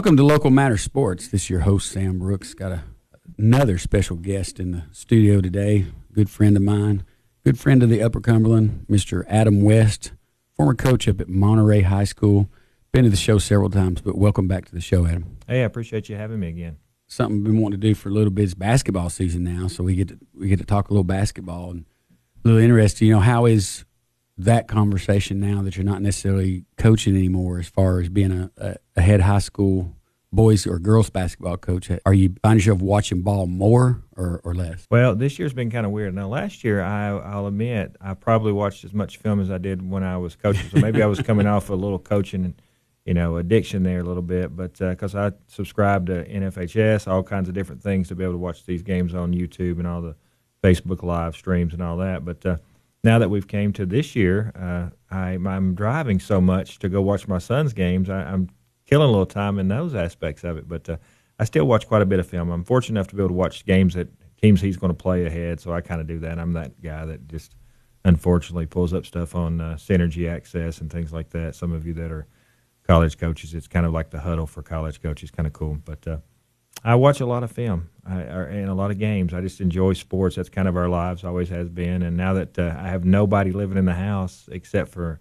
Welcome to Local Matter Sports. This is your host, Sam Brooks. Got a, another special guest in the studio today. Good friend of mine, good friend of the Upper Cumberland, Mr. Adam West, former coach up at Monterey High School. Been to the show several times, but welcome back to the show, Adam. Hey, I appreciate you having me again. Something I've been wanting to do for a little bit. It's basketball season now, so we get to we get to talk a little basketball and a little interesting. You know, how is that conversation now that you're not necessarily coaching anymore as far as being a, a, a head high school boys or girls basketball coach? Are you finding yourself watching ball more or, or less? Well, this year's been kind of weird. Now, last year, I, I'll admit, I probably watched as much film as I did when I was coaching. So maybe I was coming off a little coaching, you know, addiction there a little bit. But because uh, I subscribe to NFHS, all kinds of different things to be able to watch these games on YouTube and all the Facebook live streams and all that. But uh, now that we've came to this year, uh, I, am driving so much to go watch my son's games. I, am killing a little time in those aspects of it. But uh, I still watch quite a bit of film. I'm fortunate enough to be able to watch games that teams he's going to play ahead, so I kind of do that. I'm that guy that just unfortunately pulls up stuff on uh, Synergy Access and things like that. Some of you that are college coaches, it's kind of like the huddle for college coaches, kind of cool. But uh, I watch a lot of film I, and a lot of games. I just enjoy sports. That's kind of our lives, always has been. And now that uh, I have nobody living in the house except for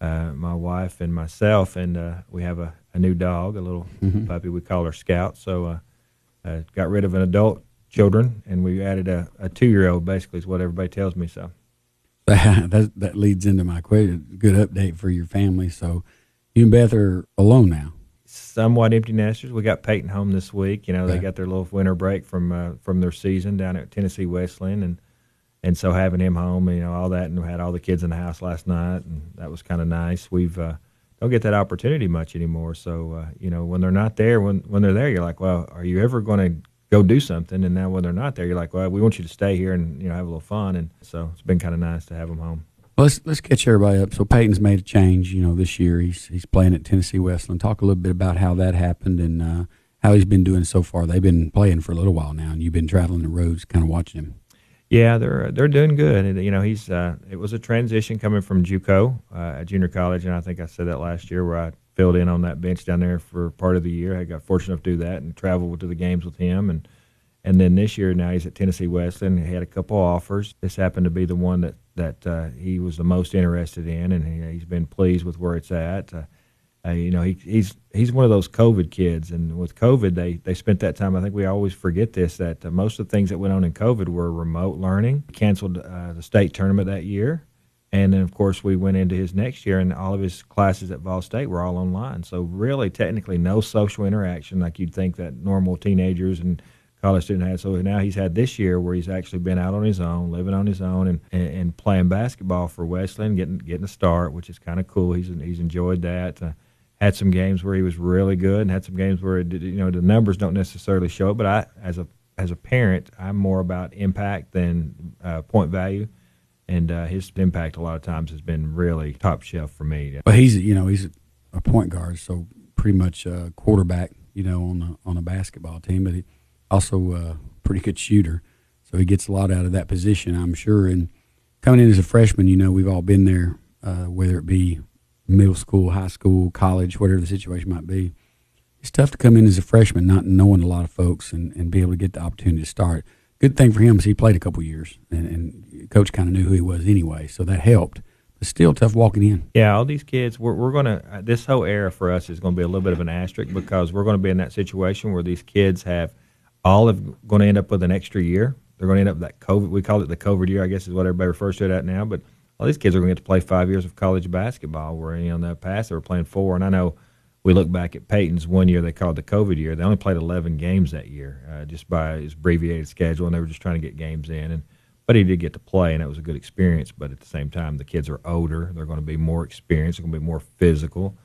uh, my wife and myself, and uh, we have a, a, new dog, a little mm-hmm. puppy. We call her Scout. So uh, uh, got rid of an adult children, and we added a, a two year old. Basically, is what everybody tells me. So that that leads into my question. Good update for your family. So you and Beth are alone now somewhat empty nesters. We got Peyton home this week. You know, they got their little winter break from uh, from their season down at Tennessee Wesleyan, and and so having him home, you know, all that, and we had all the kids in the house last night, and that was kind of nice. We've uh, don't get that opportunity much anymore. So uh, you know, when they're not there, when when they're there, you're like, well, are you ever going to go do something? And now when they're not there, you're like, well, we want you to stay here and you know have a little fun. And so it's been kind of nice to have them home. Let's let's catch everybody up. So Peyton's made a change. You know, this year he's he's playing at Tennessee Wesleyan. Talk a little bit about how that happened and uh, how he's been doing so far. They've been playing for a little while now, and you've been traveling the roads, kind of watching him. Yeah, they're they're doing good. And, you know, he's uh, it was a transition coming from JUCO uh, at junior college, and I think I said that last year where I filled in on that bench down there for part of the year. I got fortunate enough to do that and travel to the games with him and and then this year, now he's at Tennessee Wesleyan. He had a couple offers. This happened to be the one that that uh, he was the most interested in, and he, has been pleased with where it's at. Uh, uh, you know, he, he's he's one of those COVID kids, and with COVID, they they spent that time. I think we always forget this that uh, most of the things that went on in COVID were remote learning. He canceled uh, the state tournament that year, and then of course we went into his next year, and all of his classes at Vol State were all online. So really, technically, no social interaction like you'd think that normal teenagers and college student had. So now he's had this year where he's actually been out on his own, living on his own, and, and, and playing basketball for Wesleyan, getting getting a start, which is kind of cool. He's he's enjoyed that. Uh, had some games where he was really good, and had some games where it, you know the numbers don't necessarily show it. But I, as a as a parent, I'm more about impact than uh, point value. And uh, his impact a lot of times has been really top shelf for me. But he's you know he's a point guard, so pretty much a quarterback, you know, on a, on a basketball team. But he, also a pretty good shooter. So he gets a lot out of that position, I'm sure. And coming in as a freshman, you know, we've all been there, uh, whether it be middle school, high school, college, whatever the situation might be. It's tough to come in as a freshman, not knowing a lot of folks, and, and be able to get the opportunity to start. Good thing for him is he played a couple years, and, and coach kind of knew who he was anyway, so that helped. But still tough walking in. Yeah, all these kids, we're, we're going to, this whole era for us is going to be a little bit of an asterisk because we're going to be in that situation where these kids have – all of going to end up with an extra year. They're going to end up that COVID. We call it the COVID year, I guess, is what everybody refers to it at now. But all these kids are going to get to play five years of college basketball. Where you know in the past they were playing four, and I know we look back at Peyton's one year they called the COVID year. They only played 11 games that year, uh, just by his abbreviated schedule, and they were just trying to get games in. And but he did get to play, and it was a good experience. But at the same time, the kids are older; they're going to be more experienced. They're going to be more physical.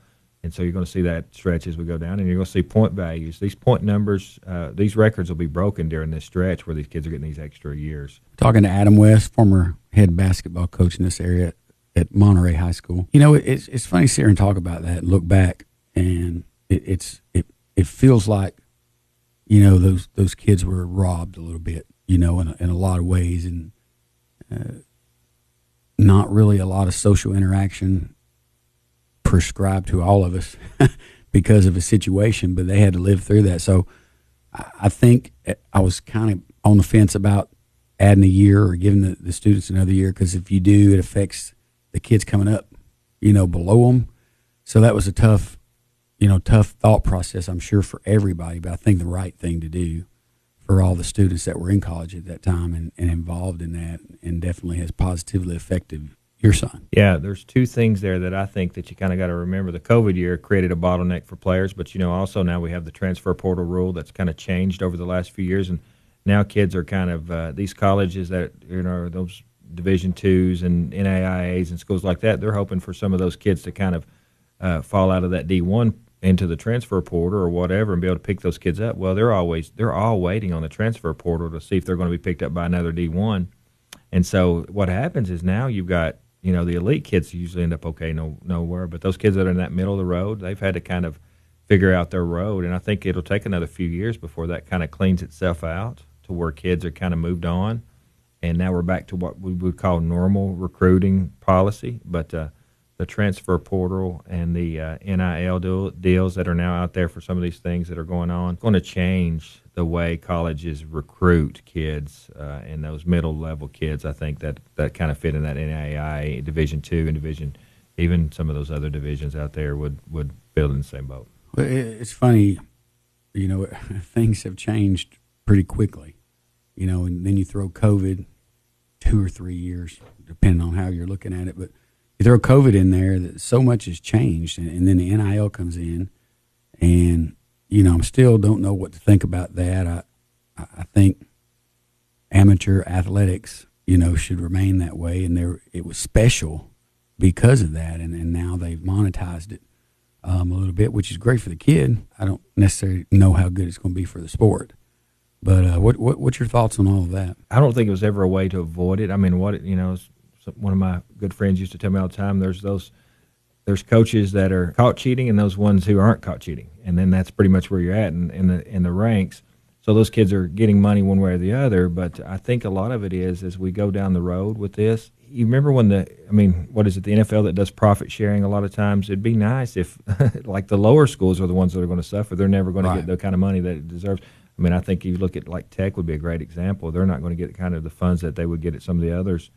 And so you're going to see that stretch as we go down, and you're going to see point values. These point numbers, uh, these records will be broken during this stretch where these kids are getting these extra years. Talking to Adam West, former head basketball coach in this area at Monterey High School. You know, it's it's funny to sit here and talk about that, and look back, and it, it's it it feels like, you know, those those kids were robbed a little bit, you know, in a, in a lot of ways, and uh, not really a lot of social interaction prescribed to all of us because of a situation, but they had to live through that. So I, think eh, I was kind of on the fence about adding a year or giving the, the students another year because if you do, it affects the kids coming up, you know, below them. So that was a tough, you know, tough thought process, I'm sure, for everybody, but I think the right thing to do for all the students that were in college at that time and, and involved in that and definitely has positively affected your son. Yeah, there's two things there that I think that you kind of got to remember. The COVID year created a bottleneck for players, but you know also now we have the transfer portal rule that's kind of changed over the last few years, and now kids are kind of uh, these colleges that you know those Division twos and NAIAs and schools like that. They're hoping for some of those kids to kind of uh, fall out of that D one into the transfer portal or whatever and be able to pick those kids up. Well, they're always they're all waiting on the transfer portal to see if they're going to be picked up by another D one. And so what happens is now you've got you know the elite kids usually end up okay no nowhere, but those kids that are in that middle of the road, they've had to kind of figure out their road, and I think it'll take another few years before that kind of cleans itself out to where kids are kind of moved on, and now we're back to what we would call normal recruiting policy, but. Uh, the transfer portal and the uh, NIL deal, deals that are now out there for some of these things that are going on going to change the way colleges recruit kids uh, and those middle level kids. I think that that kind of fit in that NAIA Division two and Division, even some of those other divisions out there would would build in the same boat. It's funny, you know, things have changed pretty quickly, you know, and then you throw COVID, two or three years, depending on how you're looking at it, but you throw COVID in there, that so much has changed, and, and then the NIL comes in, and you know, I'm still don't know what to think about that. I I think amateur athletics, you know, should remain that way, and there it was special because of that, and, and now they've monetized it um, a little bit, which is great for the kid. I don't necessarily know how good it's going to be for the sport. But uh, what, what what's your thoughts on all of that? I don't think it was ever a way to avoid it. I mean, what you know, one of my good friends used to tell me all the time. There's those there's coaches that are caught cheating and those ones who aren't caught cheating, and then that's pretty much where you're at in, in the in the ranks. So those kids are getting money one way or the other. But I think a lot of it is as we go down the road with this. You remember when the I mean, what is it? The NFL that does profit sharing a lot of times. It'd be nice if like the lower schools are the ones that are going to suffer. They're never going right. to get the kind of money that it deserves. I mean, I think you look at like Tech would be a great example. They're not going to get kind of the funds that they would get at some of the others.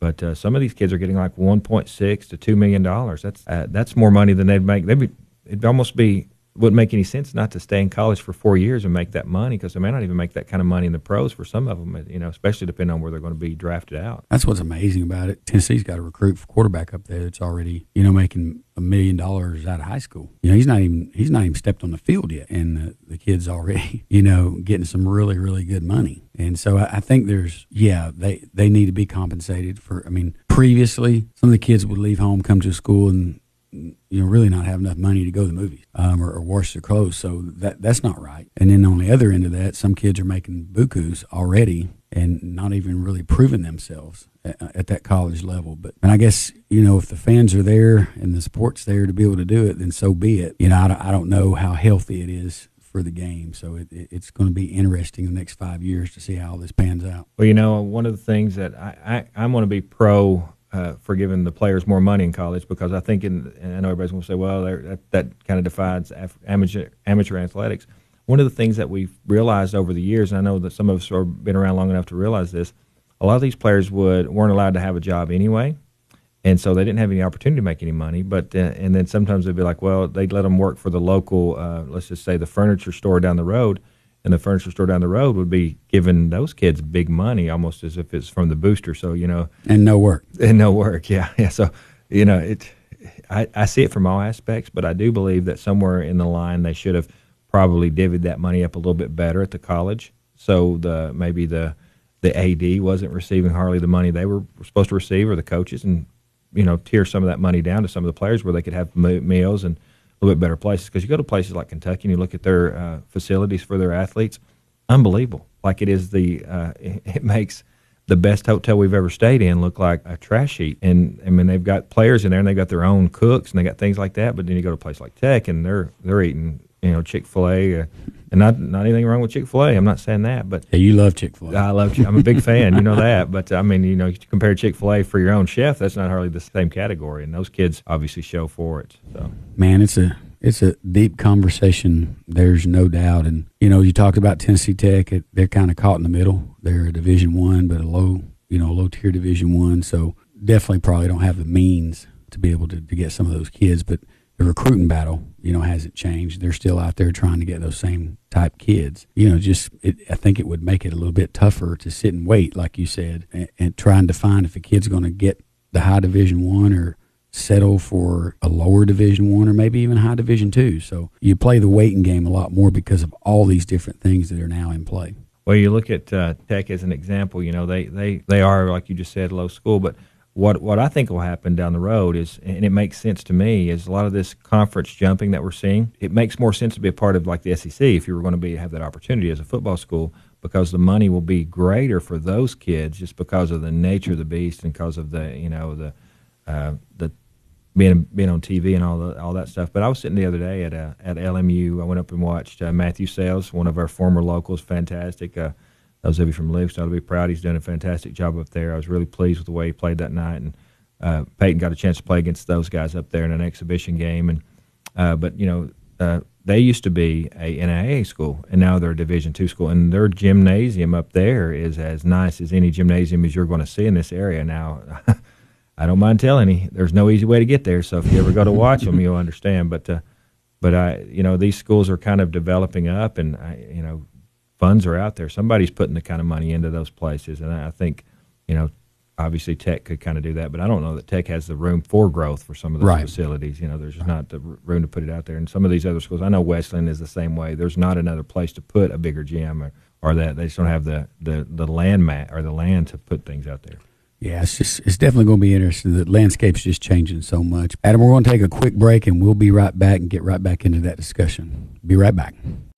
But uh, some of these kids are getting like 1.6 to 2 million dollars. That's uh, that's more money than they'd make. They'd be, it'd almost be wouldn't make any sense not to stay in college for four years and make that money because they may not even make that kind of money in the pros for some of them, you know, especially depending on where they're going to be drafted out. That's what's amazing about it. Tennessee's got a recruit for quarterback up there that's already, you know, making a million dollars out of high school. You know, he's not even he's not even stepped on the field yet, and the, the kid's already, you know, getting some really really good money. And so I, I think there's yeah they they need to be compensated for. I mean, previously some of the kids would leave home, come to school, and you know really not have enough money to go to the movies um, or, or, wash their clothes. So that that's not right. And then on the other end of that, some kids are making bukus already and not even really proving themselves at, at, that college level. But and I guess you know if the fans are there and the support's there to be able to do it, then so be it. You know I don't, I don't know how healthy it is for the game. So it, it, it's going to be interesting the next five years to see how this pans out. Well, you know, one of the things that I, I, I'm going to be pro uh, for giving the players more money in college because I think, in, and I know everybody's going to say, well, that, that kind of defines amateur, amateur athletics. One of the things that we've realized over the years, and I know that some of us have been around long enough to realize this, a lot of these players would weren't allowed to have a job anyway, and so they didn't have any opportunity to make any money. But uh, and then sometimes they'd be like, well, they'd let them work for the local, uh, let's just say the furniture store down the road, and the furniture store down the road would be giving those kids big money, almost as if it's from the booster. So you know, and no work, and no work. Yeah, yeah. So you know, it. I, I see it from all aspects, but I do believe that somewhere in the line they should have probably divvied that money up a little bit better at the college. So the maybe the the AD wasn't receiving hardly the money they were supposed to receive, or the coaches, and you know, tear some of that money down to some of the players where they could have meals and little bit better places because you go to places like Kentucky and you look at their uh, facilities for their athletes, unbelievable. Like it is the uh, it makes the best hotel we've ever stayed in look like a trash heap. And I mean they've got players in there and they've got their own cooks and they got things like that. But then you go to a place like Tech and they're they're eating you know Chick Fil A. Uh, and not not anything wrong with Chick Fil A. I'm not saying that, but yeah, you love Chick Fil A. I love. I'm a big fan. You know that. But I mean, you know, you compare Chick Fil A for your own chef. That's not hardly the same category, and those kids obviously show for it. So man, it's a it's a deep conversation. There's no doubt. And you know, you talked about Tennessee Tech. It, they're kind of caught in the middle. They're a Division One, but a low, you know, a low tier Division One. So definitely, probably don't have the means to be able to, to get some of those kids. But the recruiting battle, you know, hasn't changed. They're still out there trying to get those same type kids. You know, just it, I think it would make it a little bit tougher to sit and wait, like you said, and, and trying to find if a kid's going to get the high Division One or settle for a lower division one or maybe even high division two so you play the waiting game a lot more because of all these different things that are now in play well you look at uh, tech as an example you know they, they, they are like you just said low school but what what I think will happen down the road is, and it makes sense to me, is a lot of this conference jumping that we're seeing. It makes more sense to be a part of like the SEC if you were going to be have that opportunity as a football school because the money will be greater for those kids just because of the nature of the beast and because of the you know the uh, the being being on TV and all the, all that stuff. But I was sitting the other day at uh, at LMU. I went up and watched uh, Matthew Sales, one of our former locals, fantastic. Those of you from Livingston to be proud. He's done a fantastic job up there. I was really pleased with the way he played that night, and uh, Peyton got a chance to play against those guys up there in an exhibition game. And uh, but you know uh, they used to be a NAIA school, and now they're a Division two school, and their gymnasium up there is as nice as any gymnasium as you're going to see in this area. Now, I don't mind telling you, there's no easy way to get there. So if you ever go to watch them, you'll understand. But uh, but I, you know, these schools are kind of developing up, and I, you know, funds are out there. Somebody's putting the kind of money into those places, and I think, you know, obviously Tech could kind of do that, but I don't know that Tech has the room for growth for some of those right. facilities. You know, there's just right. not the room to put it out there. And some of these other schools, I know Wesleyan is the same way. There's not another place to put a bigger gym or, or that they just don't have the, the, the land mat or the land to put things out there. Yeah, it's just it's definitely going to be interesting. The landscape's just changing so much. Adam, we're going to take a quick break and we'll be right back and get right back into that discussion. Be right back.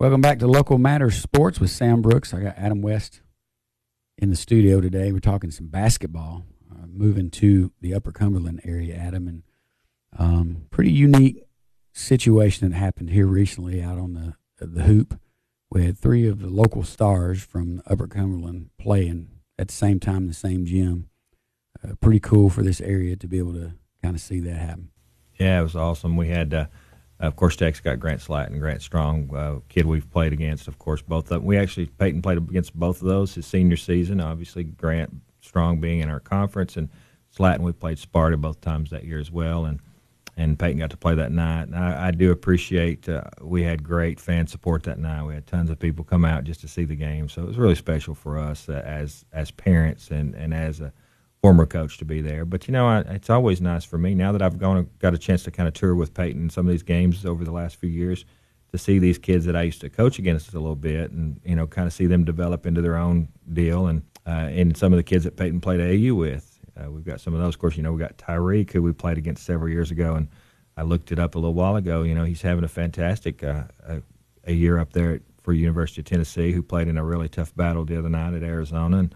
Welcome back to Local Matters Sports with Sam Brooks. I got Adam West in the studio today. We're talking some basketball, uh, moving to the Upper Cumberland area, Adam, and um, pretty unique situation that happened here recently out on the the hoop. We had three of the local stars from Upper Cumberland playing at the same time in the same gym. Uh, pretty cool for this area to be able to kind of see that happen. Yeah, it was awesome. We had. Uh, of course, Tech's got Grant Slatton, Grant Strong, uh, kid we've played against. Of course, both of them. We actually Peyton played against both of those his senior season. Obviously, Grant Strong being in our conference, and Slatton we played Sparta both times that year as well. And and Peyton got to play that night. And I, I do appreciate uh, we had great fan support that night. We had tons of people come out just to see the game, so it was really special for us uh, as as parents and and as a former coach to be there. But you know, I, it's always nice for me now that I've gone got a chance to kind of tour with Peyton in some of these games over the last few years to see these kids that I used to coach against a little bit, and you know, kind of see them develop into their own deal, and uh, and some of the kids that Peyton played AAU with. Uh, we've got some of those. Of course, you know, we got Tyreek, who we played against several years ago, and I looked it up a little while ago. You know, he's having a fantastic uh, a, a year up there for University of Tennessee, who played in a really tough battle the other night at Arizona, and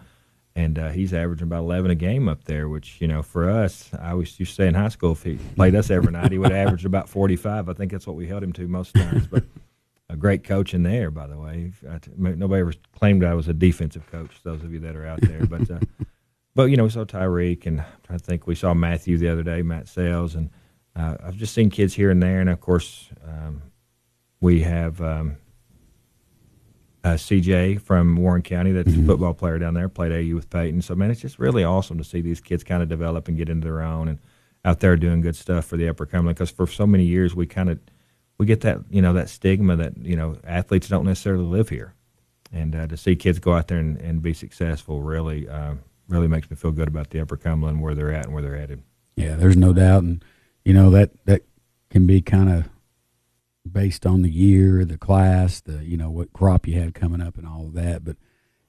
and uh, he's averaging about 11 a game up there, which, you know, for us, I was used to say in high school, if he played us every night, he would average about 45. I think that's what we held him to most times. But a great coach in there, by the way. Nobody ever claimed I was a defensive coach, those of you that are out there. But, uh, but you know, we saw Tyreek, and I think we saw Matthew the other day, Matt Sales, and uh, I've just seen kids here and there. And, of course, um, we have um, – uh, CJ from Warren County, that's mm-hmm. a football player down there, played AAU with Peyton. So man, it's just really awesome to see these kids kind of develop and get into their own. And out there doing good stuff for the Upper Cumberland. Because for so many years we kind of we get that you know that stigma that you know athletes don't necessarily live here, and uh, to see kids go out there and, and be successful really uh, really makes me feel good about the Upper Cumberland where they're at and where they're headed. Yeah, there's no doubt, and you know that that can be kind of based on the year, the class, the you know what crop you had coming up, and all of that. But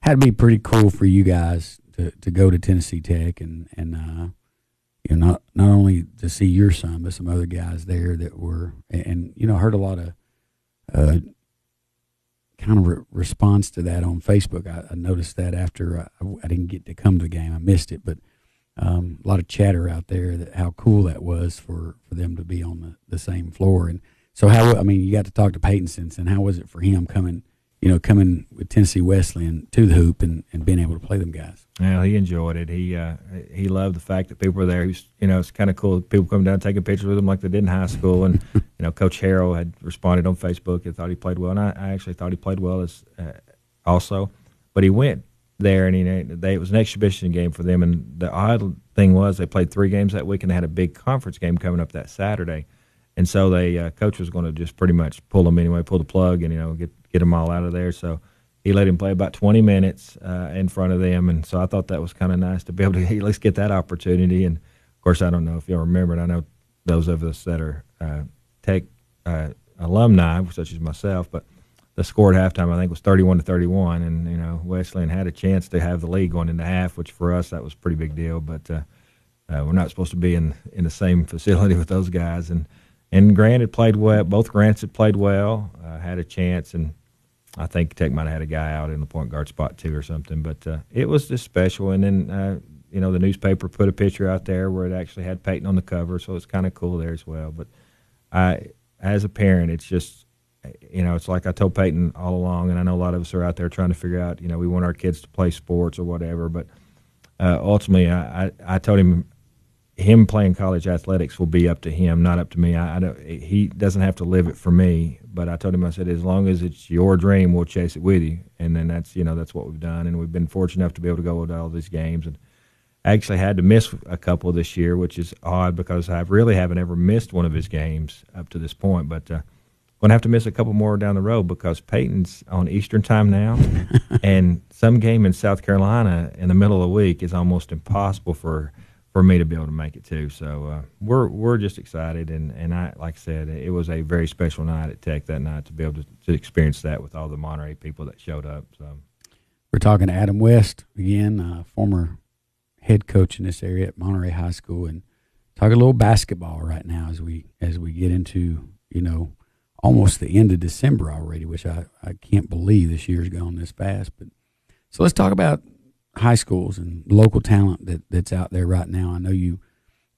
had to be pretty cool for you guys to, to go to Tennessee Tech and and uh, you know not not only to see your son, but some other guys there that were and you know heard a lot of uh, kind of re- response to that on Facebook. I, I noticed that after I, I, didn't get to come to the game, I missed it, but um, a lot of chatter out there that how cool that was for, for them to be on the, the same floor. And so how I mean, you got to talk to Peyton since, and how was it for him coming? You know, coming with Tennessee Wesleyan to the hoop and, and being able to play them guys. Yeah, he enjoyed it. He uh, he loved the fact that people were there. He's you know it's kind of cool. People come down and taking pictures with him like they did in high school. And you know, Coach Harrell had responded on Facebook and thought he played well, and I, I actually thought he played well as uh, also. But he went there, and he they it was an exhibition game for them. And the odd thing was they played three games that week, and they had a big conference game coming up that Saturday. And so they uh, coach was going to just pretty much pull them anyway, pull the plug, and you know get get them all out of there. So he let him play about 20 minutes uh, in front of them, and so I thought that was kind of nice to be able to at least get that opportunity. And of course, I don't know if y'all remember it. I know those of us that are uh, Tech uh, alumni, such as myself, but the score at halftime I think was 31 to 31, and you know Wesleyan had a chance to have the lead going into half, which for us that was a pretty big deal. But uh, uh, we're not supposed to be in in the same facility with those guys, and and Grant had played well. Both Grants had played well, uh, had a chance, and I think Tech might have had a guy out in the point guard spot too or something. But uh, it was just special. And then uh, you know the newspaper put a picture out there where it actually had Peyton on the cover, so it's kind of cool there as well. But I, as a parent, it's just you know it's like I told Peyton all along, and I know a lot of us are out there trying to figure out you know we want our kids to play sports or whatever, but uh, ultimately I, I I told him him playing college athletics will be up to him, not up to me. I, I, don't. He doesn't have to live it for me. But I told him, I said, as long as it's your dream, we'll chase it with you. And then that's you know that's what we've done, and we've been fortunate enough to be able to go to all these games. And I actually had to miss a couple this year, which is odd because I really haven't ever missed one of his games up to this point. But uh, going to have to miss a couple more down the road because Peyton's on Eastern time now, and some game in South Carolina in the middle of the week is almost impossible for for me to be able to make it too. So uh, we're we're just excited, and, and I like I said, it was a very special night at Tech that night to be able to, to experience that with all the Monterey people that showed up. So we're talking to Adam West again, uh, former head coach in this area at Monterey High School, and talk a little basketball right now as we as we get into you know almost the end of December already, which I, I can't believe this year's gone this fast. But so let's talk about high schools and local talent that, that's out there right now. I know you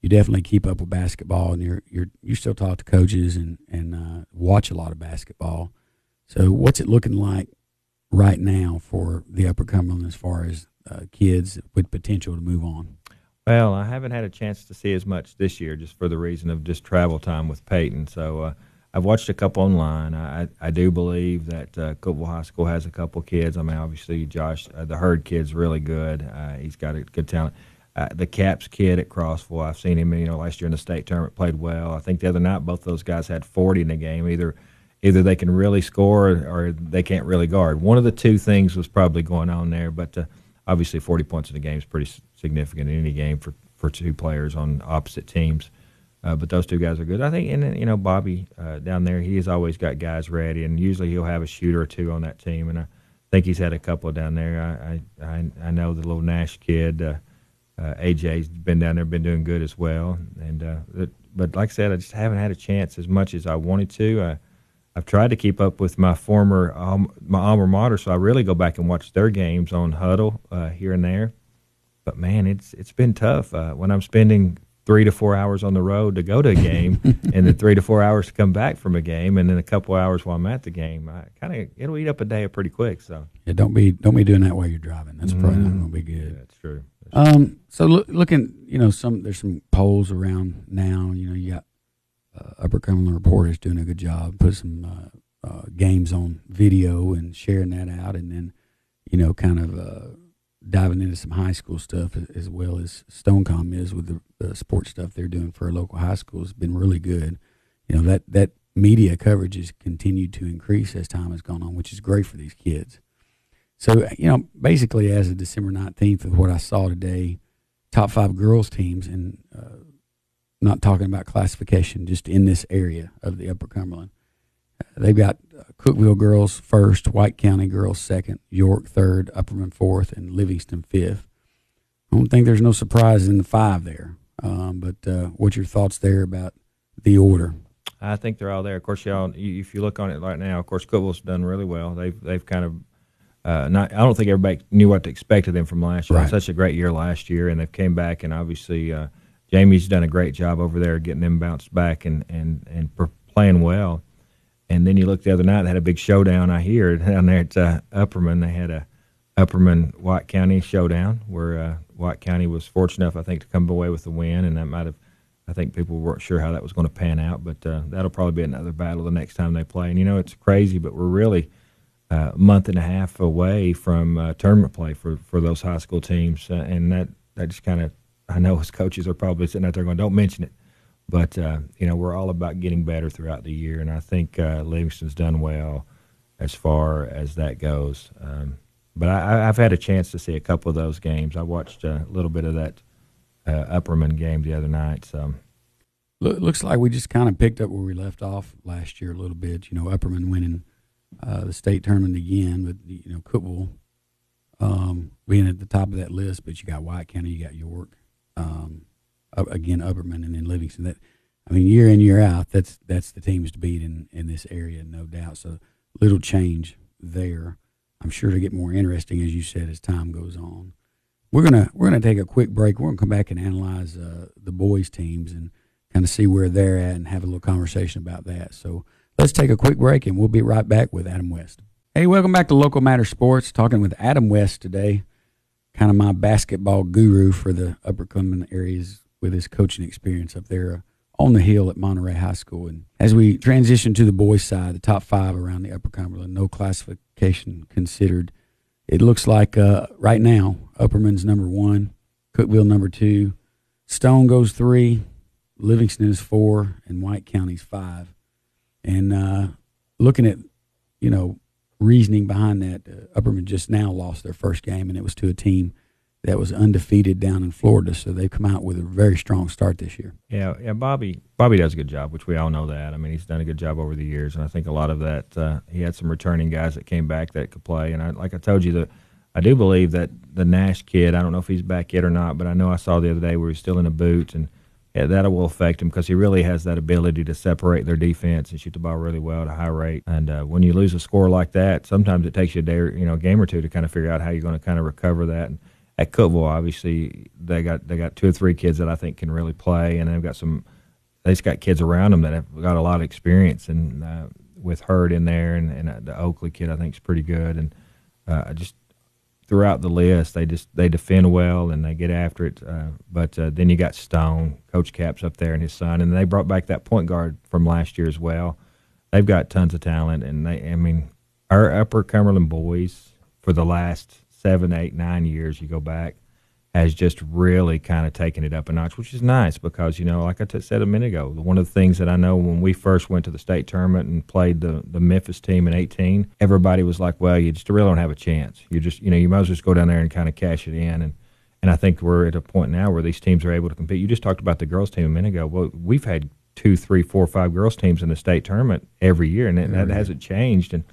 you definitely keep up with basketball, and you're you're you still talk to coaches and and uh, watch a lot of basketball. So, what's it looking like right now for the Upper Cumberland as far as uh, kids with potential to move on? Well, I haven't had a chance to see as much this year, just for the reason of just travel time with Peyton. So. Uh, I've watched a couple online. I I do believe that uh, Cookeville High School has a couple kids. I mean, obviously Josh, uh, the Hurd kid's really good. Uh, he's got a good talent. Uh, the Caps kid at Crossville, I've seen him. You know, last year in the state tournament played well. I think the other night both those guys had 40 in the game. Either either they can really score or, or they can't really guard. One of the two things was probably going on there. But uh, obviously, 40 points in the game is pretty significant in any game for for two players on opposite teams. Uh, but those two guys are good. I think, and you know, Bobby uh, down there, he has always got guys ready, and usually he'll have a shooter or two on that team. And I think he's had a couple down there. I I, I know the little Nash kid, uh, uh AJ's been down there, been doing good as well. And uh, but like I said, I just haven't had a chance as much as I wanted to. I, I've tried to keep up with my former um, my alma mater, so I really go back and watch their games on Huddle uh, here and there. But man, it's it's been tough when I'm spending three to four hours on the road to go to a game, and then three to four hours to come back from a game, and then a couple hours while I'm at the game. I kind of it'll eat up a day pretty quick. So yeah, don't be don't be doing that while you're driving. That's probably mm-hmm. not going to be good. Yeah, that's true. That's um, so look, looking, you know, some there's some polls around now. You know, you got uh, Upper Cumberland Report is doing a good job, put some uh, uh, games on video and sharing that out, and then you know, kind of uh, diving into some high school stuff as well as Stonecom is with the, the sports stuff they're doing for local high school has been really good. You know that that media coverage has continued to increase as time has gone on, which is great for these kids. So you know, basically, as of December nineteenth, of what I saw today, top five girls teams, and uh, not talking about classification, just in this area of the Upper Cumberland, they've got uh, Cookeville girls first, White County girls second, York third, Upperman fourth, and Livingston fifth. I don't think there's no surprise in the five there. Um, but uh, what's your thoughts there about the order? I think they're all there. Of course, y'all, if you look on it right now, of course, Cookeville's done really well. They've they've kind of uh, not. I don't think everybody knew what to expect of them from last year. Right. Such a great year last year, and they've came back, and obviously, uh, Jamie's done a great job over there getting them bounced back and and and per- playing well. And then you look the other night, they had a big showdown. I hear down there at uh, Upperman, they had a Upperman White County showdown where uh, White County was fortunate enough, I think, to come away with the win, and that might have. I think people weren't sure how that was going to pan out, but uh, that'll probably be another battle the next time they play. And you know, it's crazy, but we're really uh, a month and a half away from uh, tournament play for, for those high school teams, uh, and that that just kind of I know as coaches are probably sitting out there going, "Don't mention it," but uh, you know, we're all about getting better throughout the year, and I think uh, Livingston's done well as far as that goes. Um, but I, I've had a chance to see a couple of those games. I watched a little bit of that uh, Upperman game the other night. So Look, looks like we just kind of picked up where we left off last year a little bit. You know, Upperman winning uh, the state tournament again, but you know, Cookeville um, being at the top of that list. But you got White County, you got York, um, up- again Upperman, and then Livingston. That I mean, year in year out, that's that's the teams to beat in in this area, no doubt. So little change there. I'm sure to get more interesting, as you said, as time goes on. We're gonna we're gonna take a quick break. We're gonna come back and analyze uh, the boys teams and kind of see where they're at and have a little conversation about that. So let's take a quick break and we'll be right back with Adam West. Hey, welcome back to Local Matter Sports. Talking with Adam West today, kind of my basketball guru for the Upper Cumberland areas with his coaching experience up there uh, on the hill at Monterey High School. And as we transition to the boys' side, the top five around the Upper Cumberland, no classification considered. It looks like uh, right now Upperman's number one, Cookeville number two, Stone goes three, Livingston is four, and White County's five. And uh, looking at, you know, reasoning behind that, uh, Upperman just now lost their first game, and it was to a team that was undefeated down in Florida. So they've come out with a very strong start this year. Yeah, yeah. Bobby, Bobby does a good job, which we all know that. I mean, he's done a good job over the years, and I think a lot of that uh, he had some returning guys that came back that could play. And I, like I told you, that I do believe that the Nash kid. I don't know if he's back yet or not, but I know I saw the other day where he's still in a boot, and yeah, that will affect him because he really has that ability to separate their defense and shoot the ball really well at a high rate. And uh, when you lose a score like that, sometimes it takes you a day, or, you know, a game or two to kind of figure out how you're going to kind of recover that. And at Cookeville, obviously, they got they got two or three kids that I think can really play, and they've got some. they've got kids around them that have got a lot of experience, and uh, with Hurd in there, and, and uh, the Oakley kid I think is pretty good, and uh, just throughout the list, they just they defend well and they get after it. Uh, but uh, then you got Stone, Coach Caps up there, and his son, and they brought back that point guard from last year as well. They've got tons of talent, and they I mean our Upper Cumberland boys for the last seven, eight, nine years, you go back, has just really kind of taken it up a notch, which is nice because you know, like I t- said a minute ago, one of the things that I know when we first went to the state tournament and played the the Memphis team in '18, everybody was like, "Well, you just really don't have a chance. You just, you know, you might as well just go down there and kind of cash it in." And and I think we're at a point now where these teams are able to compete. You just talked about the girls team a minute ago. Well, we've had two, three, four, five girls teams in the state tournament every year, and that, that hasn't changed. And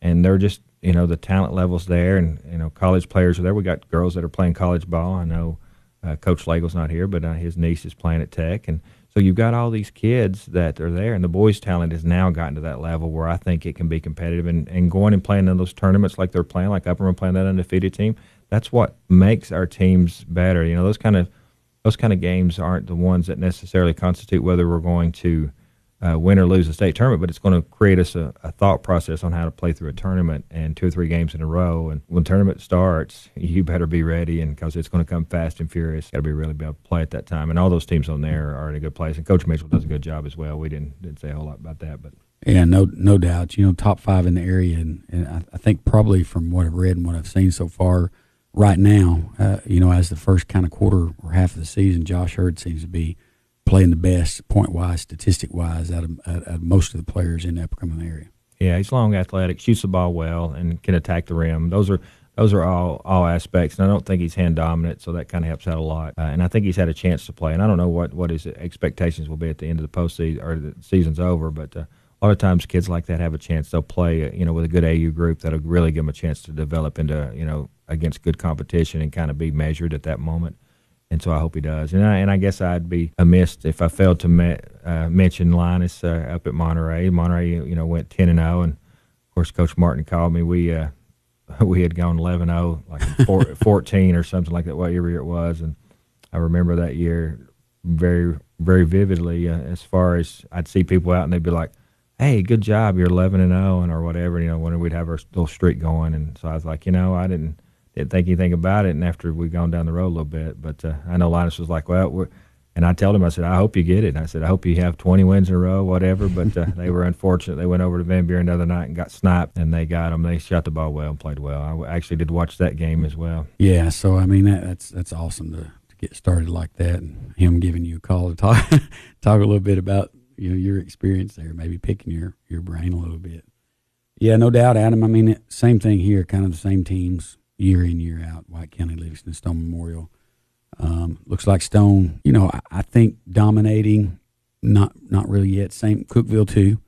and they're just you know the talent levels there, and you know college players are there. We got girls that are playing college ball. I know uh, Coach Lagel's not here, but uh, his niece is playing at Tech, and so you've got all these kids that are there, and the boys' talent has now gotten to that level where I think it can be competitive, and, and going and playing in those tournaments like they're playing, like Upperman playing that undefeated team. That's what makes our teams better. You know those kind of those kind of games aren't the ones that necessarily constitute whether we're going to uh, win or lose a state tournament, but it's going to create us a, a, thought process on how to play through a tournament and two or three games in a row. And when tournament starts, you better be ready, and because it's going to come fast and furious, got to be really be able to play at that time. And all those teams on there are in a good place. And Coach Mitchell does a good job as well. We didn't didn't say a whole lot about that, but yeah, no no doubt. You know, top five in the area, and, and I, I think probably from what I've read and what I've seen so far, right now, uh, you know, as the first kind of quarter or half of the season, Josh Hurd seems to be playing the best point wise, statistic wise, out of, out of most of the players in the Cumberland area. Yeah, he's long, athletic, shoots the ball well, and can attack the rim. Those are those are all all aspects, and I don't think he's hand dominant, so that kind of helps out a lot. Uh, and I think he's had a chance to play, and I don't know what what his expectations will be at the end of the postseason or the season's over, but uh, a lot of times kids like that have a chance. They'll play, uh, you know, with a good AAU group that'll really give them a chance to develop into, you know, against good competition and kind of be measured at that moment. And so I hope he does. And I, and I guess I'd be amiss if I failed to me, uh, mention Linus uh, up at Monterey. Monterey, you know, went ten and zero, and of course, Coach Martin called me. We uh, we had gone 11-0, like 14 or something like that, whatever year it was. And I remember that year very, very vividly uh, as far as I'd see people out and they'd be like, hey, good job, you're 11 and 0 and or whatever, you know, when we'd have our little streak going. And so I was like, you know, I didn't, didn't think anything about it. And after we'd gone down the road a little bit, but uh, I know Linus was like, well, we're, and I told him, I said, I hope you get it. And I said, I hope you have 20 wins in a row, whatever. But uh, they were unfortunate. They went over to Van Buren the other night and got sniped, and they got them. They shot the ball well and played well. I actually did watch that game as well. Yeah, so I mean that, that's that's awesome to, to get started like that, and him giving you a call to talk talk a little bit about you know your experience there, maybe picking your your brain a little bit. Yeah, no doubt, Adam. I mean, same thing here. Kind of the same teams year in year out. White County, Livingston, Stone Memorial. Um, looks like Stone, you know, I, I, think dominating, not not really yet. Same Cookeville too.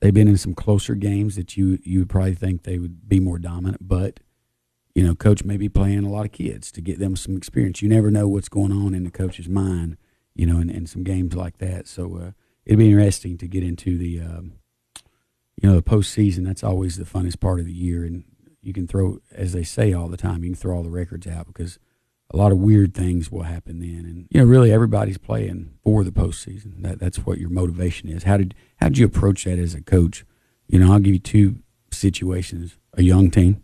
They've been in some closer games that you you would probably think they would be more dominant, but you know, coach may be playing a lot of kids to get them some experience. You never know what's going on in the coach's mind, you know, in, in some games like that. So uh, it'd be interesting to get into the, um, you know, the postseason. That's always the funnest part of the year, and you can throw, as they say all the time, you can throw all the records out because a lot of weird things will happen then. And you know, really, everybody's playing for the postseason. That that's what your motivation is. How did how did you approach that as a coach? You know, I'll give you two situations: a young team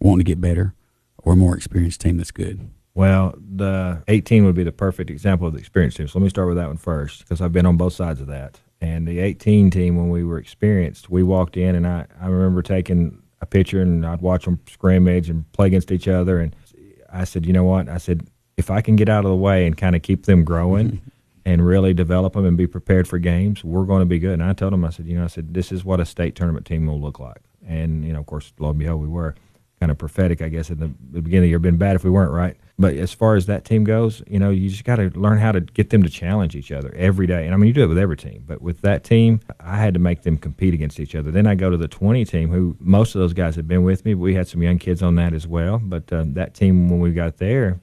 wanting to get better, or a more experienced team that's good. Well, the 18 would be the perfect example of the experienced team. So let me start with that one first because I've been on both sides of that. And the 18 team, when we were experienced, we walked in and I, I remember taking a pitcher, and I'd watch them scrimmage and play against each other. And I said, you know what? I said, if I can get out of the way and kind of keep them growing and really develop them and be prepared for games, we're going to be good. And I told them, I said, you know, I said, this is what a state tournament team will look like. And, you know, of course, lo and behold, we were kind of prophetic, I guess, at the, the beginning of the year. Been bad if we weren't, right? But as far as that team goes, you know, you just got to learn how to get them to challenge each other every day. And I mean, you do it with every team, but with that team, I had to make them compete against each other. Then I go to the 20 team, who most of those guys had been with me. We had some young kids on that as well. But uh, that team, when we got there,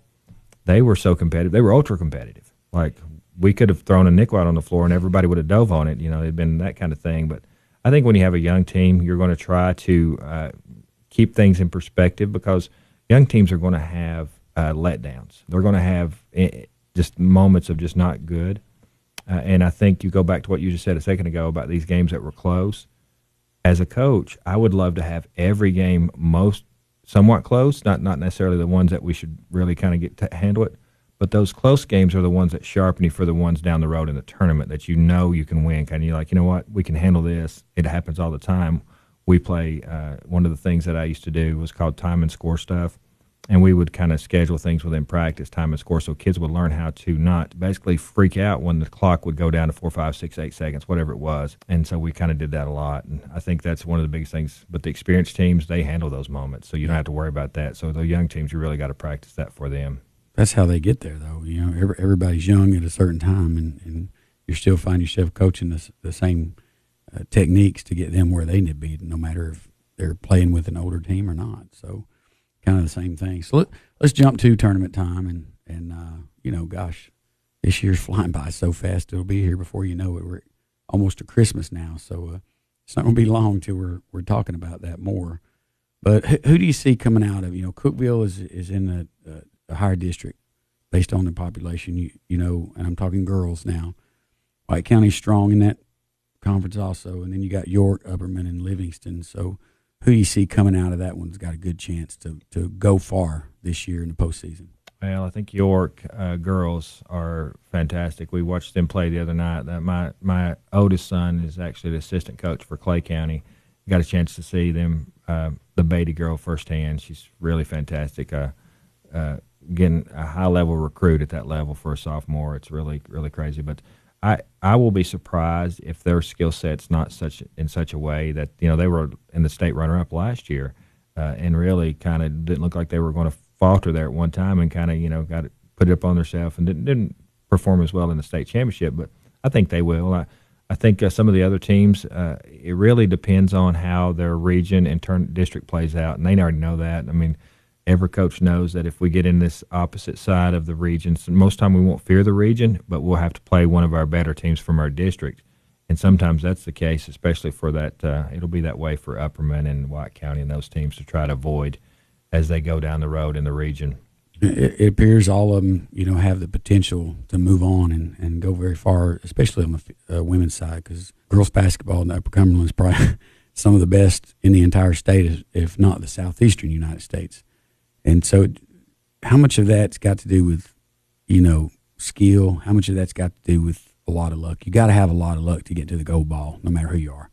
they were so competitive. They were ultra competitive. Like, we could have thrown a nickel out on the floor and everybody would have dove on it. You know, it'd been that kind of thing. But I think when you have a young team, you're going to try to uh, keep things in perspective because young teams are going to have uh, letdowns. They're going to have eh, just moments of just not good. Uh, and I think you go back to what you just said a second ago about these games that were close. As a coach, I would love to have every game most somewhat close, not not necessarily the ones that we should really kind of get to handle it, but those close games are the ones that sharpen you for the ones down the road in the tournament that you know you can win. Kind of you're like, you know what, we can handle this. It happens all the time. We play. Uh, one of the things that I used to do was called time and score stuff and we would kind of schedule things within practice time and score so kids would learn how to not basically freak out when the clock would go down to four five six eight seconds whatever it was. And so we kind of did that a lot. And i think that's one of the biggest things but the experienced teams they handle those moments. So you don't have to worry about that. So the young teams you really got to practice that for them. That's how they get there though. You know every, everybody's young at a certain time and, and you still find yourself coaching the, the same uh, techniques to get them where they need to be no matter if they're playing with an older team or not. So kind of the same thing. So let, us jump to tournament time, and and uh, you know, gosh, this year's flying by so fast. It'll be here before you know it. We're almost to Christmas now, so uh, it's not going to be long till we're we're talking about that more. But who, who, do you see coming out of you know Cookeville is is in a, a, a higher district based on the population. You you know, and I'm talking girls now. White County's strong in that conference also, and then you got York, Upperman, and Livingston. So who you see coming out of that one's got a good chance to, to go far this year in the postseason? Well, I think York uh, girls are fantastic. We watched them play the other night. That my my oldest son is actually the assistant coach for Clay County. Got a chance to see them, uh, the Beatty girl firsthand. She's really fantastic. Uh, uh, getting a high level recruit at that level for a sophomore. It's really really crazy, but. I, I will be surprised if their skill set's not such in such a way that you know they were in the state runner up last year, uh, and really kind of didn't look like they were going to falter there at one time, and kind of you know got it put it up on themselves and didn't didn't perform as well in the state championship. But I think they will. I, I think uh, some of the other teams, uh, it really depends on how their region and turn district plays out, and they already know that. I mean every coach knows that if we get in this opposite side of the region, most time we won't fear the region, but we'll have to play one of our better teams from our district. And sometimes that's the case, especially for that. Uh, it'll be that way for Upperman and White County and those teams to try to avoid as they go down the road in the region. It, it appears all of them, you know, have the potential to move on and, and go very far, especially on the uh, women's side, because girls basketball in Upper Cumberland is probably some of the best in the entire state, if not the southeastern United States. And so, how much of that's got to do with, you know, skill? How much of that's got to do with a lot of luck? You got to have a lot of luck to get to the gold ball, no matter who you are.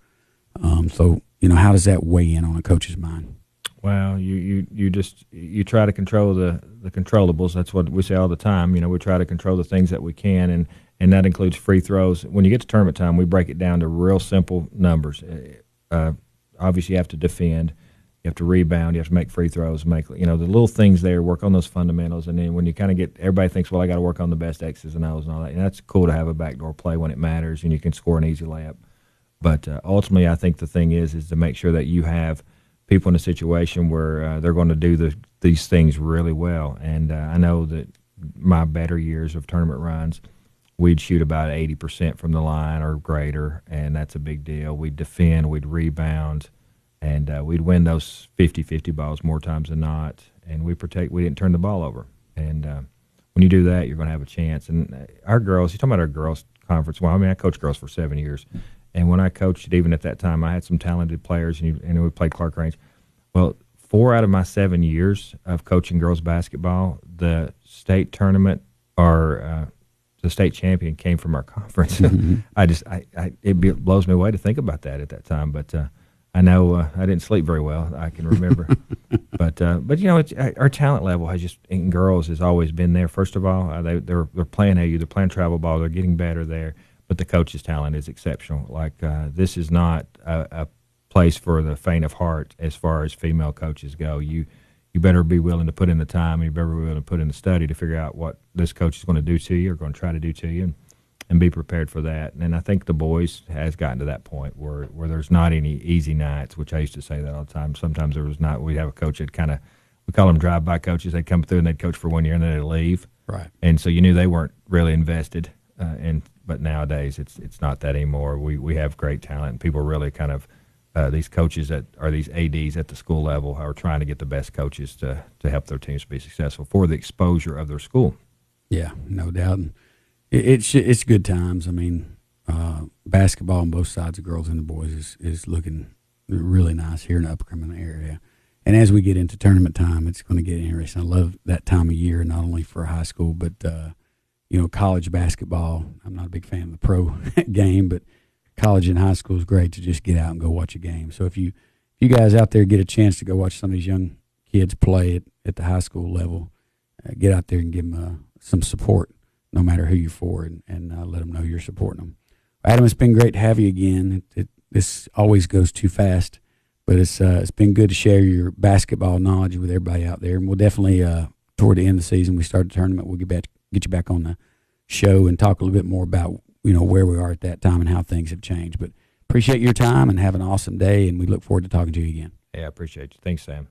Um, so, you know, how does that weigh in on a coach's mind? Well, you, you, you just you try to control the, the controllables. That's what we say all the time. You know, we try to control the things that we can, and, and that includes free throws. When you get to tournament time, we break it down to real simple numbers. Uh, obviously, you have to defend you have to rebound, you have to make free throws, make you know the little things there, work on those fundamentals, and then when you kind of get everybody thinks, well, I got to work on the best X's and O's and all that, and that's cool to have a backdoor play when it matters and you can score an easy layup. But uh, ultimately, I think the thing is is to make sure that you have people in a situation where uh, they're going to do the, these things really well. And uh, I know that my better years of tournament runs, we'd shoot about 80% from the line or greater, and that's a big deal. We'd defend, we'd rebound and uh, we'd win those 50-50 balls more times than not. And we protect we didn't turn the ball over. And uh, when you do that you're going to have a chance. And uh, our girls you're talking about our girls conference? Well i mean i coached girls for seven years. And when i coached even at that time i had some talented players and, you, and we played Clarkrange. Well four out of my seven years of coaching girls basketball the state tournament or uh, the state champion came from our conference. Mm-hmm. i just I, I, it blows me away to think about that at that time. But uh, I know uh, I didn't sleep very well. I can remember, but uh, but you know, it's, uh, our talent level has just in girls has always been there. First of all, uh, they they're they're playing AAU, they're playing travel ball, they're getting better there. But the coach's talent is exceptional. Like uh, this is not a, a, place for the faint of heart as far as female coaches go. You you better be willing to put in the time, and you better be willing to put in the study to figure out what this coach is going to do to you or going to try to do to you. And, and be prepared for that. And I think the boys has gotten to that point where where there's not any easy nights, which I used to say that all the time. Sometimes there was not. We have a coach that kind of we call them drive-by coaches. They'd come through and they'd coach for one year and then they'd leave. Right. And so you knew they weren't really invested. Uh, and but nowadays it's it's not that anymore. We we have great talent. and People really kind of uh, these coaches that are these ADs at the school level are trying to get the best coaches to to help their teams be successful for the exposure of their school. Yeah, no doubt. And it, it's it's good times. I mean, uh, basketball on both sides, the girls and the boys, is is looking really nice here in the Upper Cumberland area. And as we get into tournament time, it's going to get interesting. I love that time of year, not only for high school, but uh, you know, college basketball. I'm not a big fan of the pro game, but college and high school is great to just get out and go watch a game. So if you if you guys out there get a chance to go watch some of these young kids play at, at the high school level, uh, get out there and give them uh, some support no matter who you're for, and, and uh, let them know you're supporting them. Adam, it's been great to have you again. It, it, this always goes too fast, but it's uh, it's been good to share your basketball knowledge with everybody out there. And we'll definitely, uh, toward the end of the season, we start the tournament. We'll get back get you back on the show and talk a little bit more about you know where we are at that time and how things have changed. But appreciate your time and have an awesome day, and we look forward to talking to you again. Yeah, I appreciate you. Thanks, Sam.